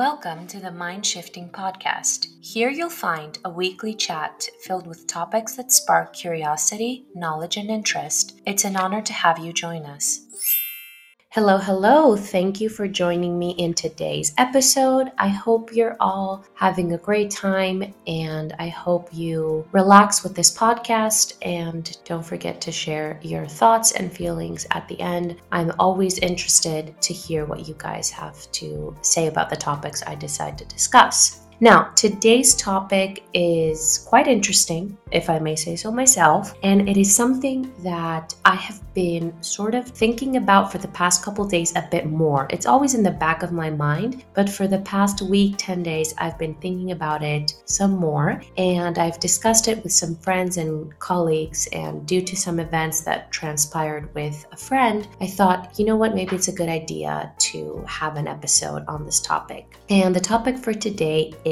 Welcome to the Mind Shifting Podcast. Here you'll find a weekly chat filled with topics that spark curiosity, knowledge, and interest. It's an honor to have you join us. Hello, hello. Thank you for joining me in today's episode. I hope you're all having a great time and I hope you relax with this podcast and don't forget to share your thoughts and feelings at the end. I'm always interested to hear what you guys have to say about the topics I decide to discuss. Now, today's topic is quite interesting, if I may say so myself, and it is something that I have been sort of thinking about for the past couple days a bit more. It's always in the back of my mind, but for the past week, 10 days, I've been thinking about it some more, and I've discussed it with some friends and colleagues, and due to some events that transpired with a friend, I thought, you know what, maybe it's a good idea to have an episode on this topic. And the topic for today is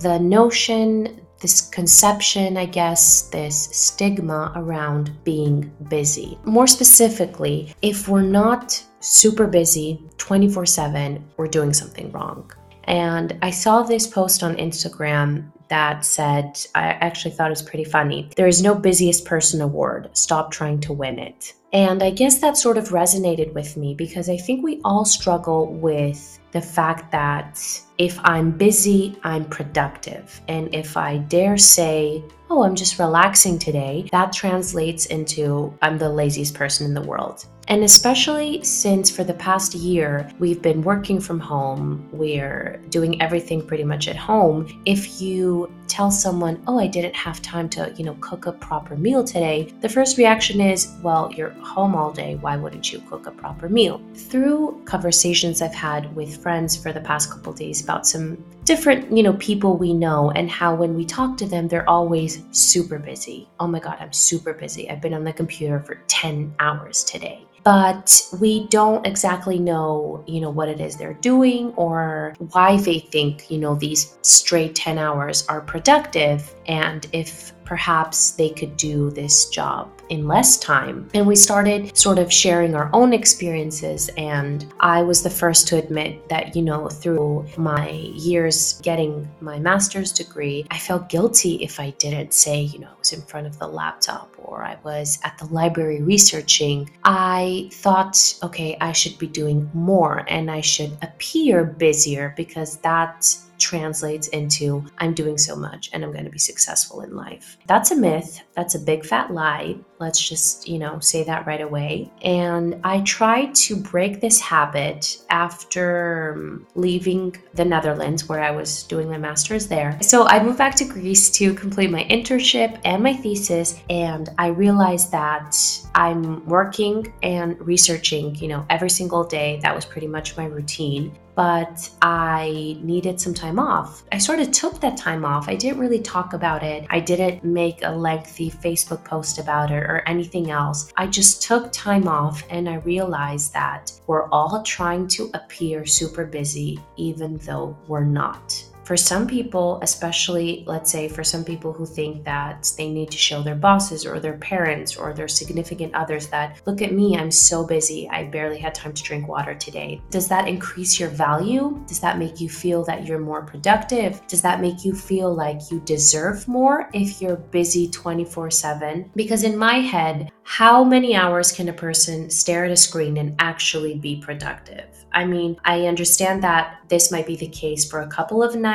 the notion, this conception, I guess, this stigma around being busy. More specifically, if we're not super busy 24 7, we're doing something wrong. And I saw this post on Instagram that said, I actually thought it was pretty funny. There is no busiest person award. Stop trying to win it. And I guess that sort of resonated with me because I think we all struggle with the fact that if I'm busy, I'm productive. And if I dare say, oh, I'm just relaxing today, that translates into I'm the laziest person in the world. And especially since for the past year, we've been working from home, we're doing everything pretty much at home. If you tell someone, oh, I didn't have time to, you know, cook a proper meal today, the first reaction is, well, you're home all day. Why wouldn't you cook a proper meal? Through conversations I've had with friends for the past couple days about some different, you know, people we know and how when we talk to them, they're always super busy. Oh my God, I'm super busy. I've been on the computer for 10 hours today but we don't exactly know, you know, what it is they're doing or why they think, you know, these straight 10 hours are productive and if perhaps they could do this job in less time. And we started sort of sharing our own experiences. And I was the first to admit that, you know, through my years getting my master's degree, I felt guilty if I didn't say, you know, I was in front of the laptop or I was at the library researching. I thought, okay, I should be doing more and I should appear busier because that translates into I'm doing so much and I'm going to be successful in life. That's a myth. That's a big fat lie. Let's just, you know, say that right away. And I tried to break this habit after um, leaving the Netherlands where I was doing my master's there. So I moved back to Greece to complete my internship and my thesis and I realized that I'm working and researching, you know, every single day. That was pretty much my routine but I needed some time off. I sort of took that time off. I didn't really talk about it. I didn't make a lengthy Facebook post about it or anything else. I just took time off and I realized that we're all trying to appear super busy, even though we're not for some people, especially let's say for some people who think that they need to show their bosses or their parents or their significant others that, look at me, I'm so busy, I barely had time to drink water today. Does that increase your value? Does that make you feel that you're more productive? Does that make you feel like you deserve more if you're busy 24 7? Because in my head, how many hours can a person stare at a screen and actually be productive? I mean, I understand that this might be the case for a couple of nights.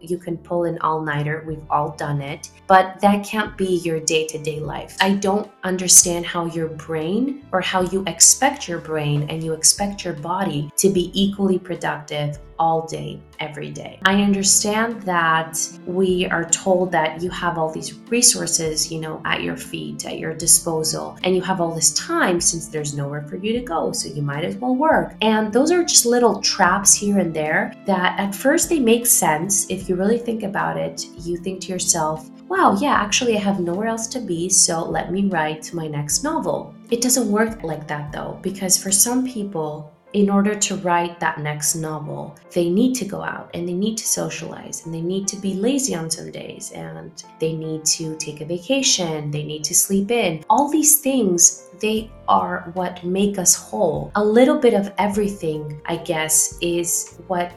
You can pull an all nighter, we've all done it, but that can't be your day to day life. I don't understand how your brain or how you expect your brain and you expect your body to be equally productive all day, every day. I understand that we are told that you have all these resources, you know, at your feet, at your disposal, and you have all this time since there's nowhere for you to go, so you might as well work. And those are just little traps here and there that at first they make sense. If you really think about it, you think to yourself, wow, yeah, actually, I have nowhere else to be, so let me write my next novel. It doesn't work like that though, because for some people, in order to write that next novel, they need to go out and they need to socialize and they need to be lazy on some days and they need to take a vacation, they need to sleep in. All these things, they are what make us whole. A little bit of everything, I guess, is what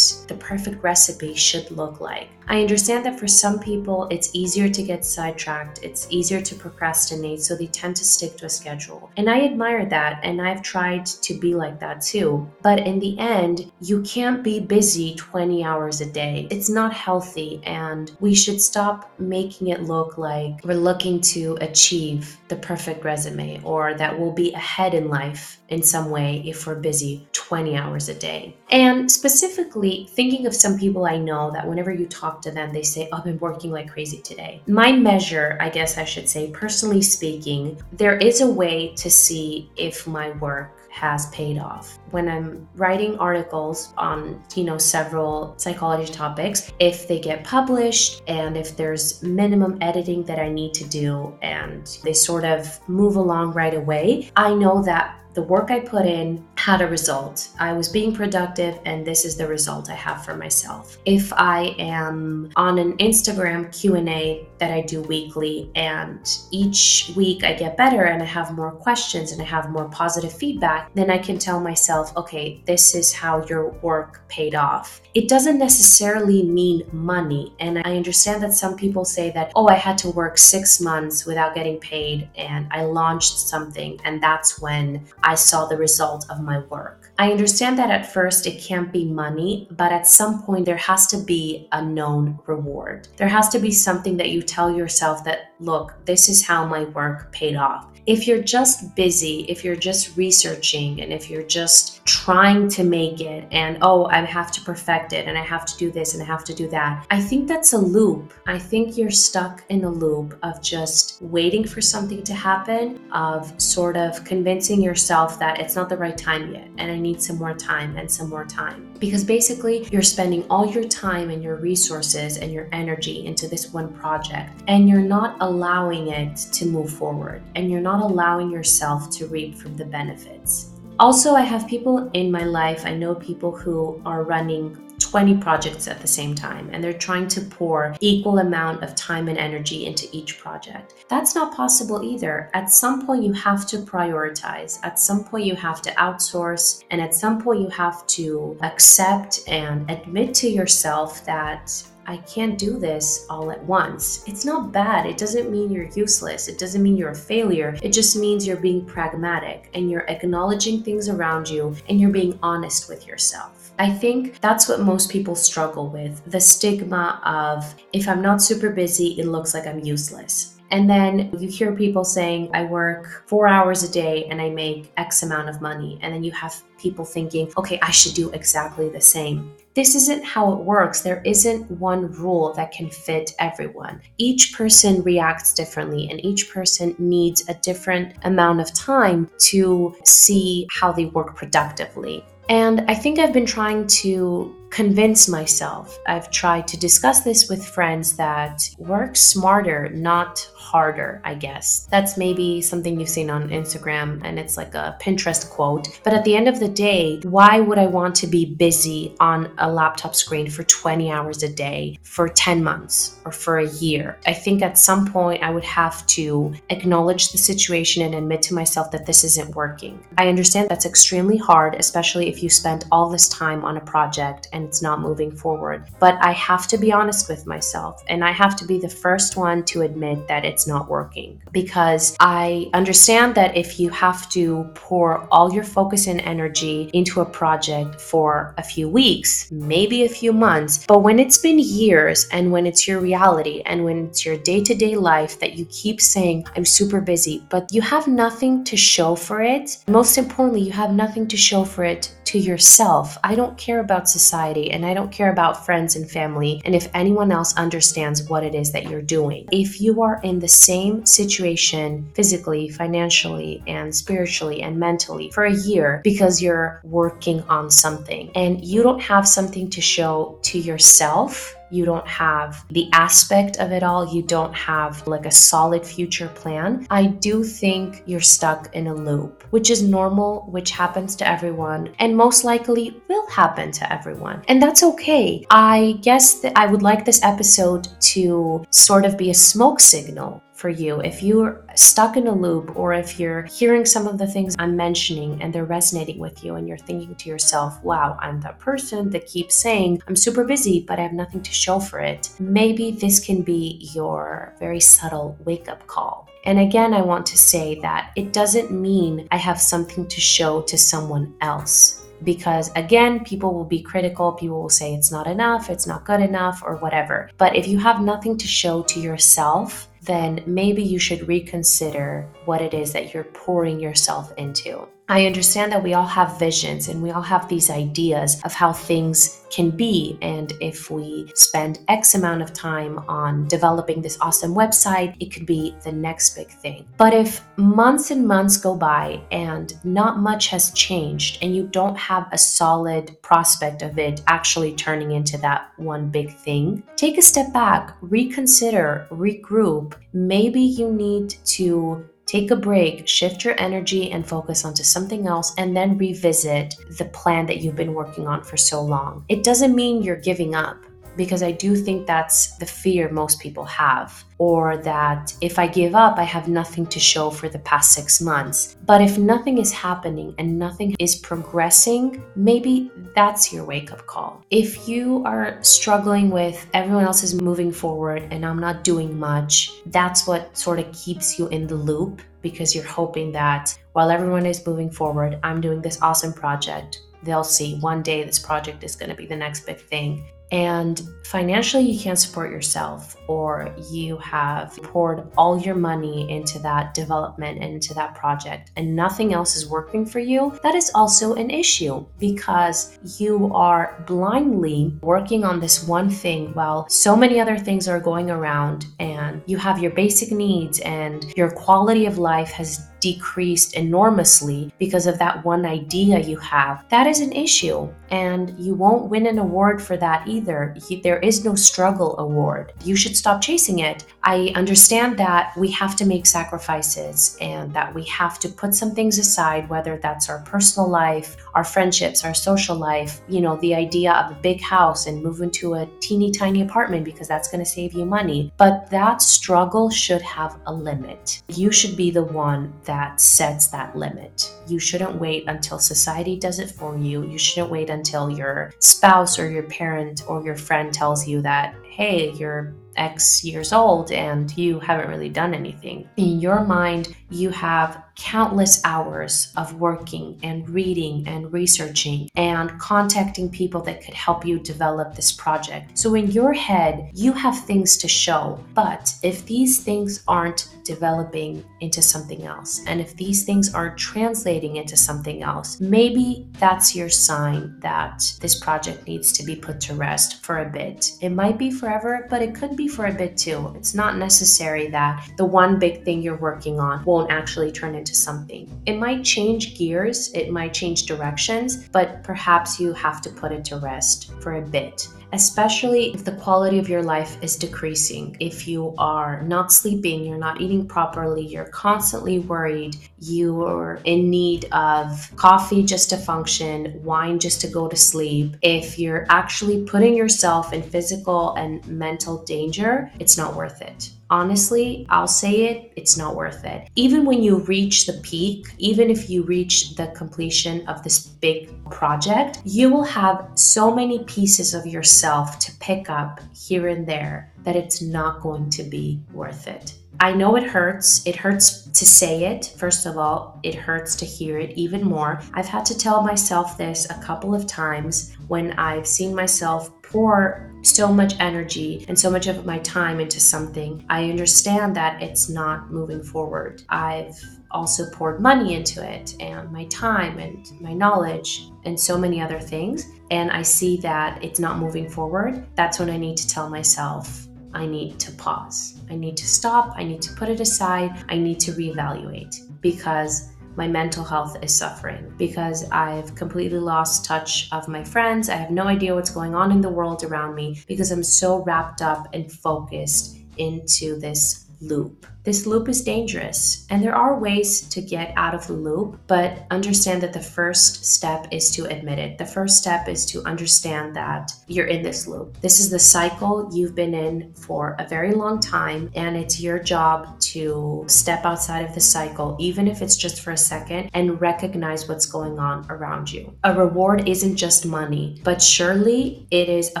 the perfect recipe should look like. I understand that for some people, it's easier to get sidetracked, it's easier to procrastinate, so they tend to stick to a schedule. And I admire that, and I've tried to be like that too. But in the end, you can't be busy 20 hours a day. It's not healthy, and we should stop making it look like we're looking to achieve the perfect resume or that we'll be ahead in life in some way if we're busy 20 hours a day. And specifically, thinking of some people I know that whenever you talk to them, they say, oh, I've been working like crazy today. My measure, I guess I should say, personally speaking, there is a way to see if my work has paid off. When I'm writing articles on, you know, several psychology topics, if they get published and if there's minimum editing that I need to do and they sort of move along right away, I know that the work I put in had a result. I was being productive and this is the result I have for myself. If I am on an Instagram Q&A that I do weekly and each week I get better and I have more questions and I have more positive feedback, then I can tell myself, okay, this is how your work paid off. It doesn't necessarily mean money. And I understand that some people say that, oh, I had to work six months without getting paid and I launched something and that's when saw the result of my work. I understand that at first it can't be money, but at some point there has to be a known reward. There has to be something that you tell yourself that, look, this is how my work paid off. If you're just busy, if you're just researching, and if you're just trying to make it, and oh, I have to perfect it, and I have to do this, and I have to do that, I think that's a loop. I think you're stuck in a loop of just waiting for something to happen, of sort of convincing yourself that it's not the right time yet, and I need some more time and some more time. Because basically, you're spending all your time and your resources and your energy into this one project, and you're not allowing it to move forward, and you're not not allowing yourself to reap from the benefits. Also, I have people in my life, I know people who are running 20 projects at the same time and they're trying to pour equal amount of time and energy into each project. That's not possible either. At some point you have to prioritize. At some point you have to outsource and at some point you have to accept and admit to yourself that I can't do this all at once. It's not bad. It doesn't mean you're useless. It doesn't mean you're a failure. It just means you're being pragmatic and you're acknowledging things around you and you're being honest with yourself. I think that's what most people struggle with the stigma of if I'm not super busy, it looks like I'm useless. And then you hear people saying, I work four hours a day and I make X amount of money. And then you have people thinking, okay, I should do exactly the same. This isn't how it works. There isn't one rule that can fit everyone. Each person reacts differently, and each person needs a different amount of time to see how they work productively. And I think I've been trying to convince myself. I've tried to discuss this with friends that work smarter, not harder, I guess. That's maybe something you've seen on Instagram and it's like a Pinterest quote. But at the end of the day, why would I want to be busy on a laptop screen for 20 hours a day for 10 months or for a year? I think at some point I would have to acknowledge the situation and admit to myself that this isn't working. I understand that's extremely hard, especially if you spent all this time on a project and and it's not moving forward. But I have to be honest with myself and I have to be the first one to admit that it's not working because I understand that if you have to pour all your focus and energy into a project for a few weeks, maybe a few months, but when it's been years and when it's your reality and when it's your day to day life that you keep saying, I'm super busy, but you have nothing to show for it, most importantly, you have nothing to show for it to yourself. I don't care about society and I don't care about friends and family and if anyone else understands what it is that you're doing. If you are in the same situation physically, financially, and spiritually and mentally for a year because you're working on something and you don't have something to show to yourself, you don't have the aspect of it all, you don't have like a solid future plan, I do think you're stuck in a loop, which is normal, which happens to everyone, and most likely will happen to everyone. And that's okay. I guess that I would like this episode to sort of be a smoke signal for you. If you're stuck in a loop or if you're hearing some of the things I'm mentioning and they're resonating with you and you're thinking to yourself, wow, I'm that person that keeps saying, I'm super busy, but I have nothing to show for it, maybe this can be your very subtle wake up call. And again, I want to say that it doesn't mean I have something to show to someone else because again, people will be critical. People will say it's not enough, it's not good enough, or whatever. But if you have nothing to show to yourself, then maybe you should reconsider what it is that you're pouring yourself into. I understand that we all have visions and we all have these ideas of how things can be. And if we spend X amount of time on developing this awesome website, it could be the next big thing. But if months and months go by and not much has changed and you don't have a solid prospect of it actually turning into that one big thing, take a step back, reconsider, regroup. Maybe you need to Take a break, shift your energy and focus onto something else, and then revisit the plan that you've been working on for so long. It doesn't mean you're giving up because I do think that's the fear most people have. Or that if I give up, I have nothing to show for the past six months. But if nothing is happening and nothing is progressing, maybe that's your wake up call. If you are struggling with everyone else is moving forward and I'm not doing much, that's what sort of keeps you in the loop because you're hoping that while everyone is moving forward, I'm doing this awesome project. They'll see one day this project is going to be the next big thing and financially you can't support yourself or you have poured all your money into that development and into that project and nothing else is working for you that is also an issue because you are blindly working on this one thing while so many other things are going around and you have your basic needs and your quality of life has decreased enormously because of that one idea you have, that is an issue. And you won't win an award for that either. There is no struggle award. You should stop chasing it. I understand that we have to make sacrifices and that we have to put some things aside, whether that's our personal life, our friendships, our social life, you know, the idea of a big house and move into a teeny tiny apartment because that's going to save you money. But that struggle should have a limit. You should be the one that sets that limit. You shouldn't wait until society does it for you. You shouldn't wait until your spouse or your parent or your friend tells you that, hey, you're X years old and you haven't really done anything. In your mind, you have countless hours of working and reading and researching and contacting people that could help you develop this project. So, in your head, you have things to show. But if these things aren't developing into something else, and if these things aren't translating into something else, maybe that's your sign that this project needs to be put to rest for a bit. It might be forever, but it could be for a bit too. It's not necessary that the one big thing you're working on won't actually turn into something. It might change gears, it might change directions, but perhaps you have to put it to rest for a bit especially if the quality of your life is decreasing. If you are not sleeping, you're not eating properly, you're constantly worried, you're in need of coffee just to function, wine just to go to sleep. If you're actually putting yourself in physical and mental danger, it's not worth it honestly, I'll say it, it's not worth it. Even when you reach the peak, even if you reach the completion of this big project, you will have so many pieces of yourself to pick up here and there that it's not going to be worth it. I know it hurts. It hurts to say it. First of all, it hurts to hear it even more. I've had to tell myself this a couple of times when I've seen myself pour so much energy and so much of my time into something, I understand that it's not moving forward. I've also poured money into it and my time and my knowledge and so many other things. And I see that it's not moving forward. That's when I need to tell myself, I need to pause. I need to stop. I need to put it aside. I need to reevaluate because my mental health is suffering because I've completely lost touch of my friends. I have no idea what's going on in the world around me because I'm so wrapped up and focused into this loop. This loop is dangerous, and there are ways to get out of the loop, but understand that the first step is to admit it. The first step is to understand that you're in this loop. This is the cycle you've been in for a very long time, and it's your job to step outside of the cycle, even if it's just for a second, and recognize what's going on around you. A reward isn't just money, but surely it is a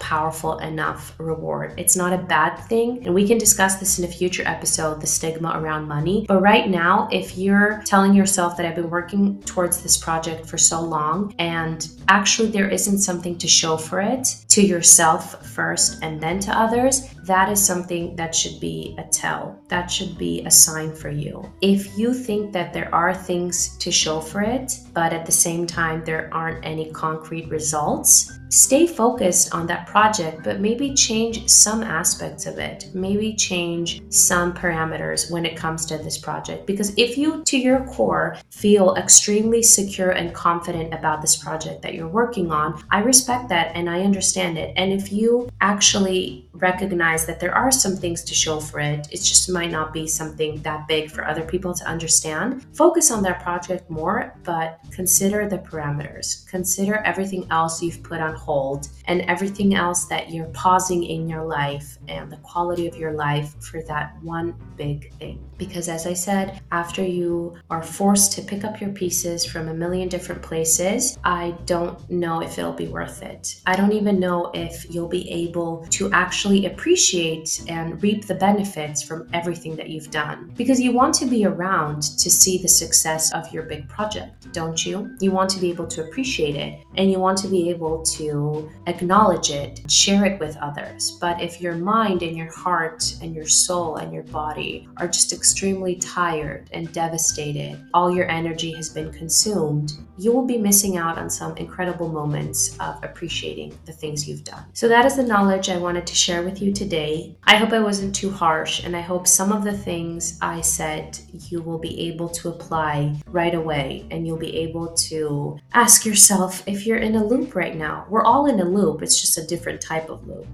powerful enough reward. It's not a bad thing, and we can discuss this in a future episode. The stigma around money. But right now, if you're telling yourself that I've been working towards this project for so long and actually there isn't something to show for it to yourself first and then to others, that is something that should be a tell. That should be a sign for you. If you think that there are things to show for it, but at the same time there aren't any concrete results, stay focused on that project, but maybe change some aspects of it. Maybe change some parameters when it comes to this project. Because if you, to your core, feel extremely secure and confident about this project that you're working on, I respect that and I understand it. And if you actually recognize that there are some things to show for it, it just might not be something that big for other people to understand, focus on that project more, but consider the parameters. Consider everything else you've put on hold and everything else that you're pausing in your life and the quality of your life for that one big thing. Because as I said, after you are forced to pick up your pieces from a million different places, I don't know if it'll be worth it. I don't even know if you'll be able to actually appreciate and reap the benefits from everything that you've done. Because you want to be around to see the success of your big project, don't you? You want to be able to appreciate it and you want to be able to acknowledge it, share it with others. But if your mind and your heart and your soul and your body are just extremely tired and devastated, all your energy has been consumed, you will be missing out on some incredible moments of appreciating the things you've done. So, that is the knowledge I wanted to share with you today. I hope I wasn't too harsh, and I hope some of the things I said you will be able to apply right away, and you'll be able to ask yourself if you're in a loop right now. We're all in a loop, it's just a different type of loop.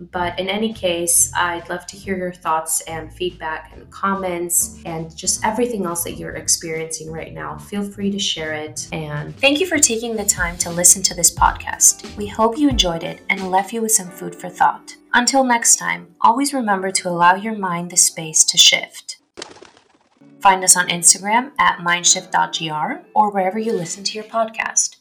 But in any case, I'd love to hear your thoughts and feedback and comments and just everything else that you're experiencing right now. Feel free to share it. And thank you for taking the time to listen to this podcast. We hope you enjoyed it and left you with some food for thought. Until next time, always remember to allow your mind the space to shift. Find us on Instagram at mindshift.gr or wherever you listen to your podcast.